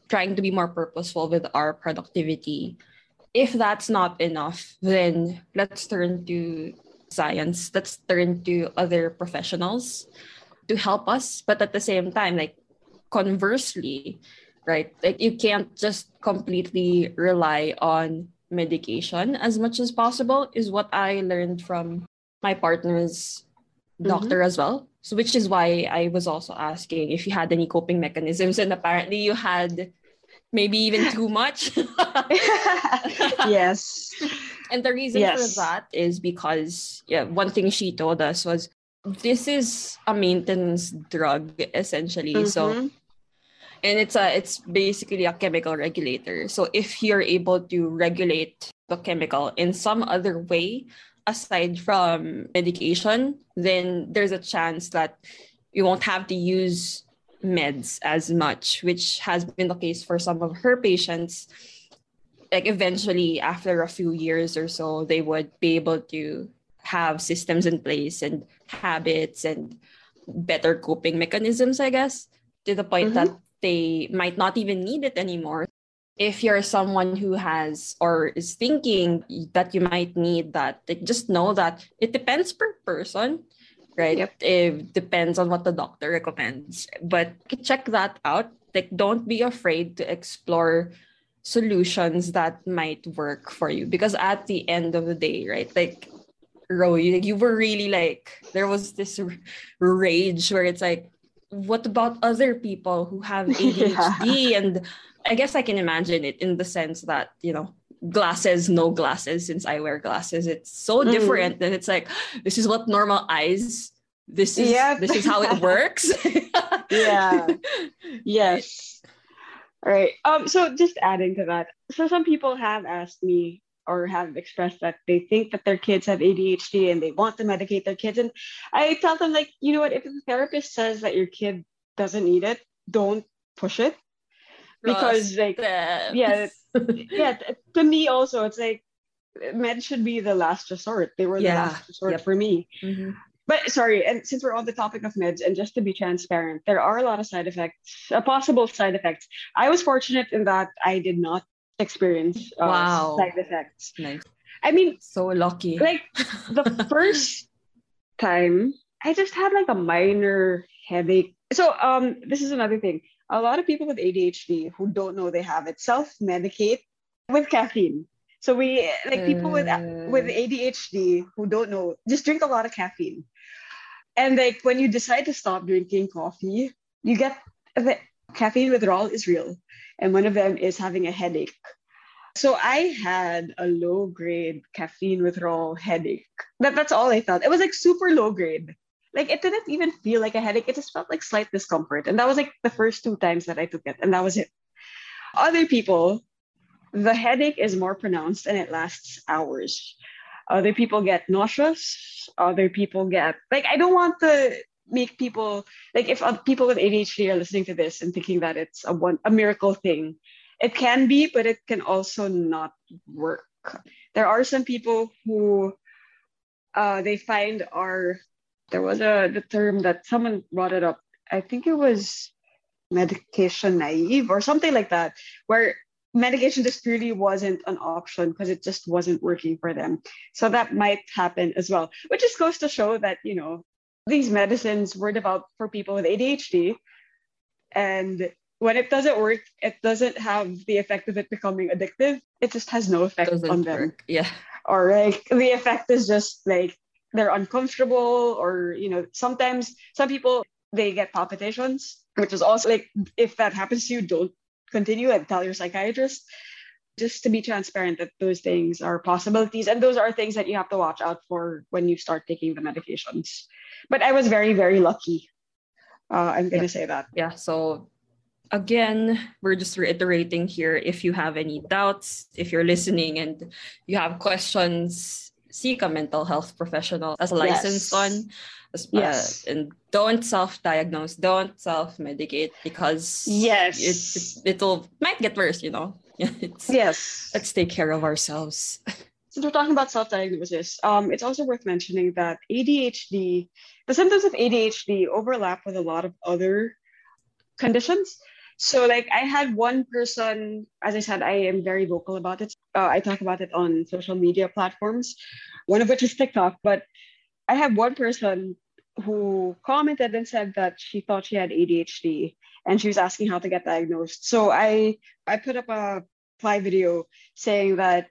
trying to be more purposeful with our productivity. If that's not enough, then let's turn to science, let's turn to other professionals to help us. But at the same time, like conversely, right, like you can't just completely rely on medication as much as possible is what I learned from my partner's mm-hmm. doctor as well. So which is why I was also asking if you had any coping mechanisms and apparently you had maybe even too much. yes. And the reason yes. for that is because yeah, one thing she told us was this is a maintenance drug essentially. Mm-hmm. So and it's a it's basically a chemical regulator so if you're able to regulate the chemical in some other way aside from medication then there's a chance that you won't have to use meds as much which has been the case for some of her patients like eventually after a few years or so they would be able to have systems in place and habits and better coping mechanisms i guess to the point mm-hmm. that they might not even need it anymore. If you're someone who has or is thinking that you might need that, just know that it depends per person. right? Yep. It depends on what the doctor recommends. But check that out. Like, don't be afraid to explore solutions that might work for you because at the end of the day, right? Like, Ro, you, you were really like, there was this r- rage where it's like, what about other people who have ADHD? And I guess I can imagine it in the sense that, you know, glasses, no glasses, since I wear glasses, it's so Mm. different. And it's like, this is what normal eyes, this is Yep. this is how it works. Yeah. Yes. All right. Um. So just adding to that, so some people have asked me or have expressed that they think that their kids have ADHD and they want to medicate their kids, and I tell them like, you know what? If the therapist says that your kid doesn't need it, don't push it because like Trust yeah, yeah. To me also, it's like med should be the last resort. They were the last resort Yep. for me. Mhm. But sorry, and since we're on the topic of meds, and just to be transparent, there are a lot of side effects, uh, possible side effects. I was fortunate in that I did not experience uh, Wow. side effects. Nice. I mean, So lucky. like the first time, I just had like a minor headache. So, um, this is another thing. A lot of people with ADHD who don't know they have it self-medicate with caffeine. So we like people with with Uh, ADHD who don't know, just drink a lot of caffeine. And like when you decide to stop drinking coffee, you get the caffeine withdrawal is real. And one of them is having a headache. So I had a low grade caffeine withdrawal headache. That, that's all I felt. It was like super low grade. Like it didn't even feel like a headache. It just felt like slight discomfort. And that was like the first two times that I took it. And that was it. Other people, the headache is more pronounced and it lasts hours. Other people get nauseous. Other people get like I don't want to make people like if uh, people with ADHD are listening to this and thinking that it's a one a miracle thing. It can be, but it can also not work. There are some people who uh, they find are there was a the term that someone brought it up. I think it was medication naive or something like that, where medication just really wasn't an option because it just wasn't working for them. So that might happen as well, which just goes to show that, you know, these medicines were developed for people with ADHD. And when it doesn't work, it doesn't have the effect of it becoming addictive. It just has no effect doesn't on them. work. Yeah. Or like the effect is just like they're uncomfortable, or you know, sometimes some people they get palpitations, which is also like if that happens to you, don't continue and tell your psychiatrist just to be transparent that those things are possibilities and those are things that you have to watch out for when you start taking the medications but i was very very lucky uh, i'm going to say that yeah so again we're just reiterating here if you have any doubts if you're listening and you have questions seek a mental health professional as a licensed Yes. one as- uh, Yes. and don't self-diagnose don't self-medicate because Yes. it, it, it'll might get worse you know yes. let's take care of ourselves. Since we're talking about self-diagnosis. Um, it's also worth mentioning that adhd the symptoms of adhd overlap with a lot of other conditions. So like i had one person as i said i am very vocal about it uh, i talk about it on social media platforms one of which is tiktok. But i had one person who commented and said that she thought she had adhd and she was asking how to get diagnosed so i i put up a reply video saying that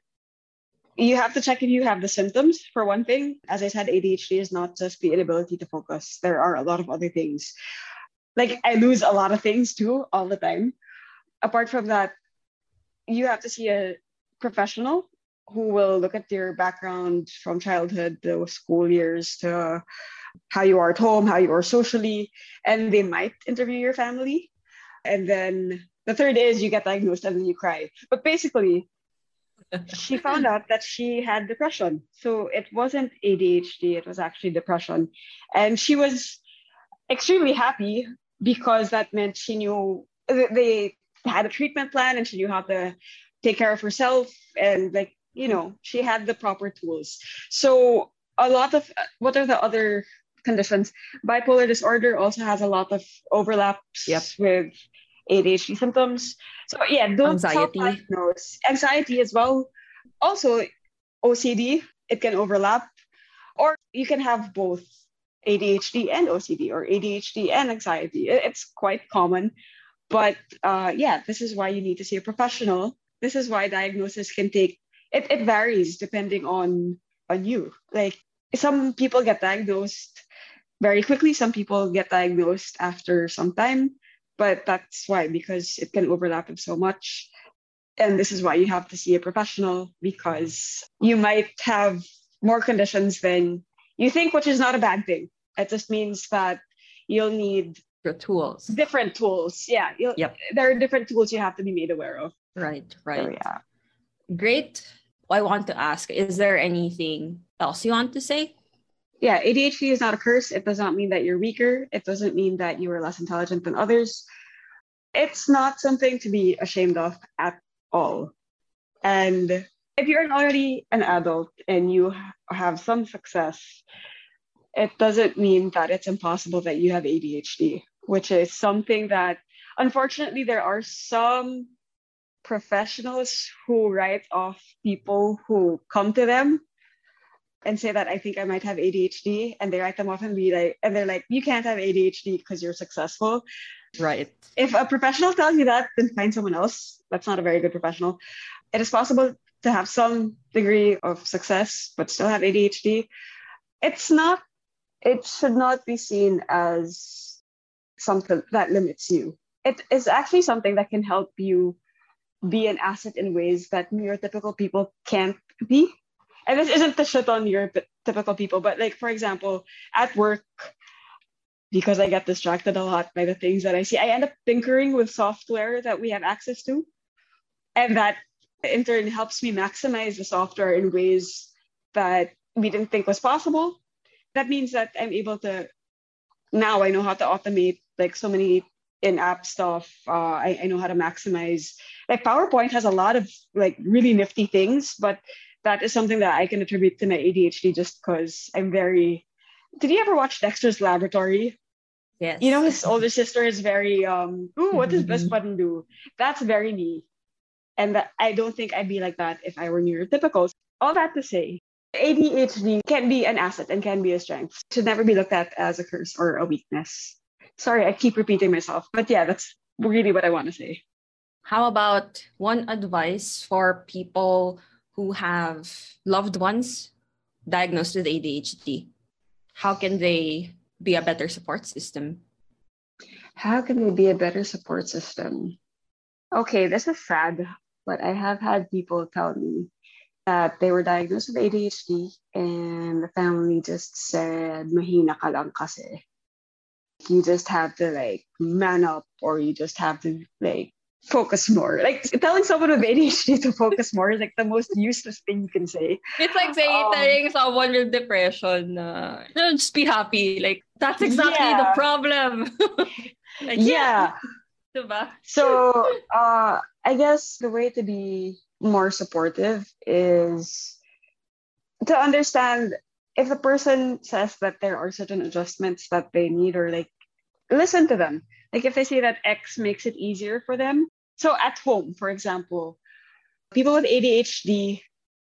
you have to check if you have the symptoms for one thing. As I said, ADHD is not just the inability to focus, there are a lot of other things. Like I lose a lot of things too all the time. Apart from that, you have to see a professional who will look at your background from childhood to school years to how you are at home, how you are socially, and they might interview your family. And then the third is you get diagnosed and then you cry. But basically, she found out that she had depression. So it wasn't ADHD, it was actually depression. And she was extremely happy because that meant she knew they had a treatment plan and she knew how to take care of herself and like you know she had the proper tools so a lot of what are the other conditions bipolar disorder also has a lot of overlaps Yep. with adhd symptoms so yeah don't Anxiety. self-diagnose anxiety as well also ocd it can overlap or you can have both ADHD and OCD or ADHD and anxiety. It's quite common. But uh, yeah, this is why you need to see a professional. This is why diagnosis can take it, it varies depending on on you. Like some people get diagnosed very quickly, some people get diagnosed after some time, but that's why because it can overlap so much. And this is why you have to see a professional because you might have more conditions than you think, which is not a bad thing. It just means that you'll need the tools, different tools. Yeah, yep. There are different tools you have to be made aware of. Right, right. So, yeah. Great. I want to ask: Is there anything else you want to say? Yeah, ADHD is not a curse. It does not mean that you're weaker. It doesn't mean that you are less intelligent than others. It's not something to be ashamed of at all. And if you're already an adult and you have some success, it doesn't mean that it's impossible that you have ADHD, which is something that unfortunately there are some professionals who write off people who come to them and say that I think I might have ADHD, and they write them off and be like, and they're like, you can't have ADHD because you're successful. Right. If a professional tells you that, then find someone else. That's not a very good professional. It is possible to have some degree of success but still have ADHD, it's not, it should not be seen as something that limits you. It is actually something that can help you be an asset in ways that neurotypical people can't be. And this isn't to shit on neurotypical people, but like, for example, at work, because I get distracted a lot by the things that I see, I end up tinkering with software that we have access to. And that in turn helps me maximize the software in ways that we didn't think was possible. That means that I'm able to now I know how to automate like so many in-app stuff. Uh, I, I know how to maximize like PowerPoint has a lot of like really nifty things, but that is something that I can attribute to my ADHD just because I'm very. Did you ever watch Dexter's Laboratory? Yes. You know, his older sister is very um. Ooh, what does this button do? That's very me. And that I don't think I'd be like that if I were neurotypical. All that to say, ADHD can be an asset and can be a strength. It should never be looked at as a curse or a weakness. Sorry, I keep repeating myself, but yeah, that's really what I want to say. How about one advice for people who have loved ones diagnosed with ADHD? How can they be a better support system? How can they be a better support system? Okay, this is sad but I have had people tell me that they were diagnosed with ADHD and the family just said, mahina ka lang kasi. You just have to like man up or you just have to like focus more. Like telling someone with ADHD to focus more is like the most useless thing you can say. It's like saying um, telling someone with depression, uh, just be happy. Like that's exactly yeah. the problem. like, yeah. yeah. So uh I guess the way to be more supportive is to understand if the person says that there are certain adjustments that they need or like listen to them. Like if they say that X makes it easier for them. So at home, for example, people with ADHD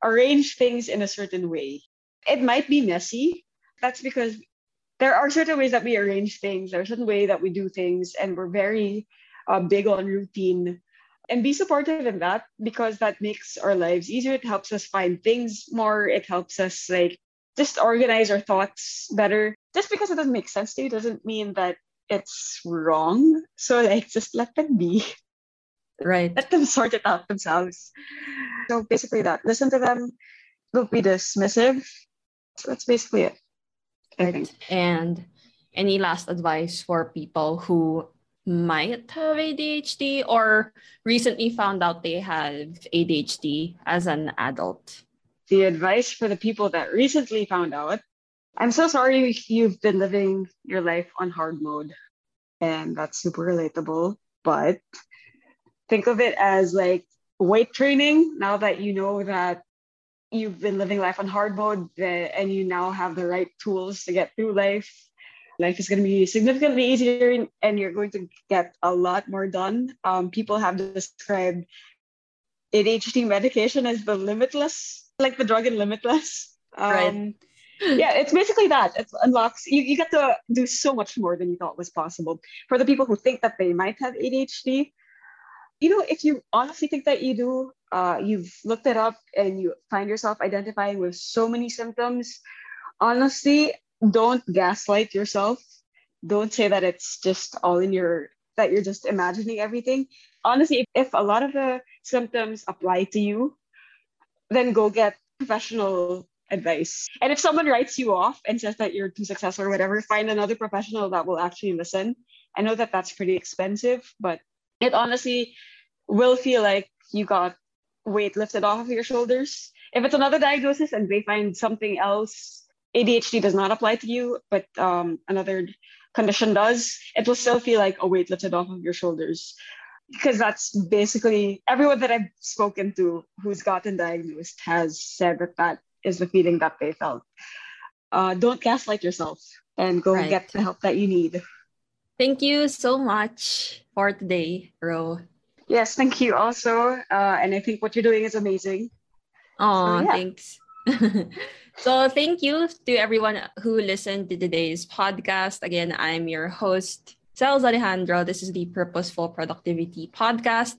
arrange things in a certain way. It might be messy. That's because there are certain ways that we arrange things. There are certain ways that we do things, and we're very uh, big on routine and be supportive in that because that makes our lives easier. It helps us find things more. It helps us like just organize our thoughts better. Just because it doesn't make sense to you doesn't mean that it's wrong. So like just let them be. Right. Let them sort it out themselves. So basically that. Listen to them. Don't be dismissive. So that's basically it. Right. And any last advice for people who might have ADHD or recently found out they have ADHD as an adult? The advice for the people that recently found out I'm so sorry you've been living your life on hard mode, and that's super relatable. But think of it as like weight training now that you know that you've been living life on hard mode and you now have the right tools to get through life life is going to be significantly easier and you're going to get a lot more done. Um, people have described ADHD medication as the limitless, like the drug in Limitless. Um, right. Yeah, it's basically that. It unlocks you, you get to do so much more than you thought was possible. For the people who think that they might have ADHD, you know, if you honestly think that you do, uh, you've looked it up and you find yourself identifying with so many symptoms, honestly, don't gaslight yourself. Don't say that it's just all in your that you're just imagining everything. Honestly, if, if a lot of the symptoms apply to you, then go get professional advice. And if someone writes you off and says that you're too successful or whatever, find another professional that will actually listen. I know that that's pretty expensive, but it honestly will feel like you got weight lifted off of your shoulders. If it's another diagnosis and they find something else, ADHD does not apply to you, but um, another condition does, it will still feel like a weight lifted off of your shoulders. Because that's basically everyone that I've spoken to who's gotten diagnosed has said that that is the feeling that they felt. Uh, don't gaslight yourself and go right. get the help that you need. Thank you so much for today, Ro. Yes, thank you also. Uh, and I think what you're doing is amazing. Oh, so, yeah. thanks. so thank you to everyone who listened to today's podcast. Again, I'm your host, Cels Alejandro. This is the Purposeful Productivity Podcast.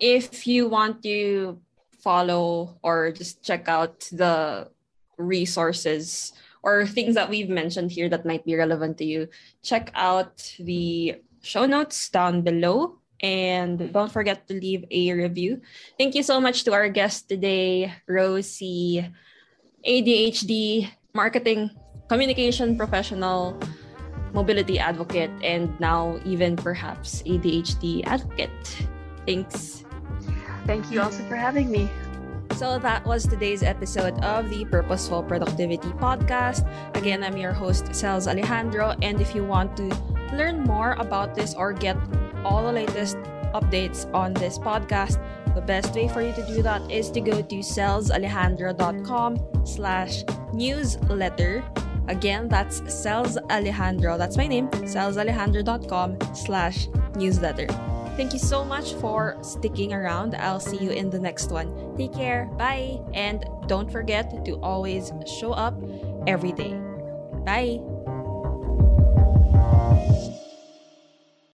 If you want to follow or just check out the resources or things that we've mentioned here that might be relevant to you, check out the show notes down below. And don't forget to leave a review. Thank you so much to our guest today, Rosie, ADHD marketing communication professional, mobility advocate, and now even perhaps ADHD advocate. Thanks. Thank you also for having me. So that was today's episode of the Purposeful Productivity Podcast. Again, I'm your host, Cels Alejandro. And if you want to learn more about this or get all the latest updates on this podcast, the best way for you to do that is to go to celsalejandro.com slash newsletter. Again, that's Cels Alejandro. That's my name, celsalejandro.com slash newsletter. Thank you so much for sticking around. I'll see you in the next one. Take care. Bye. And don't forget to always show up every day. Bye.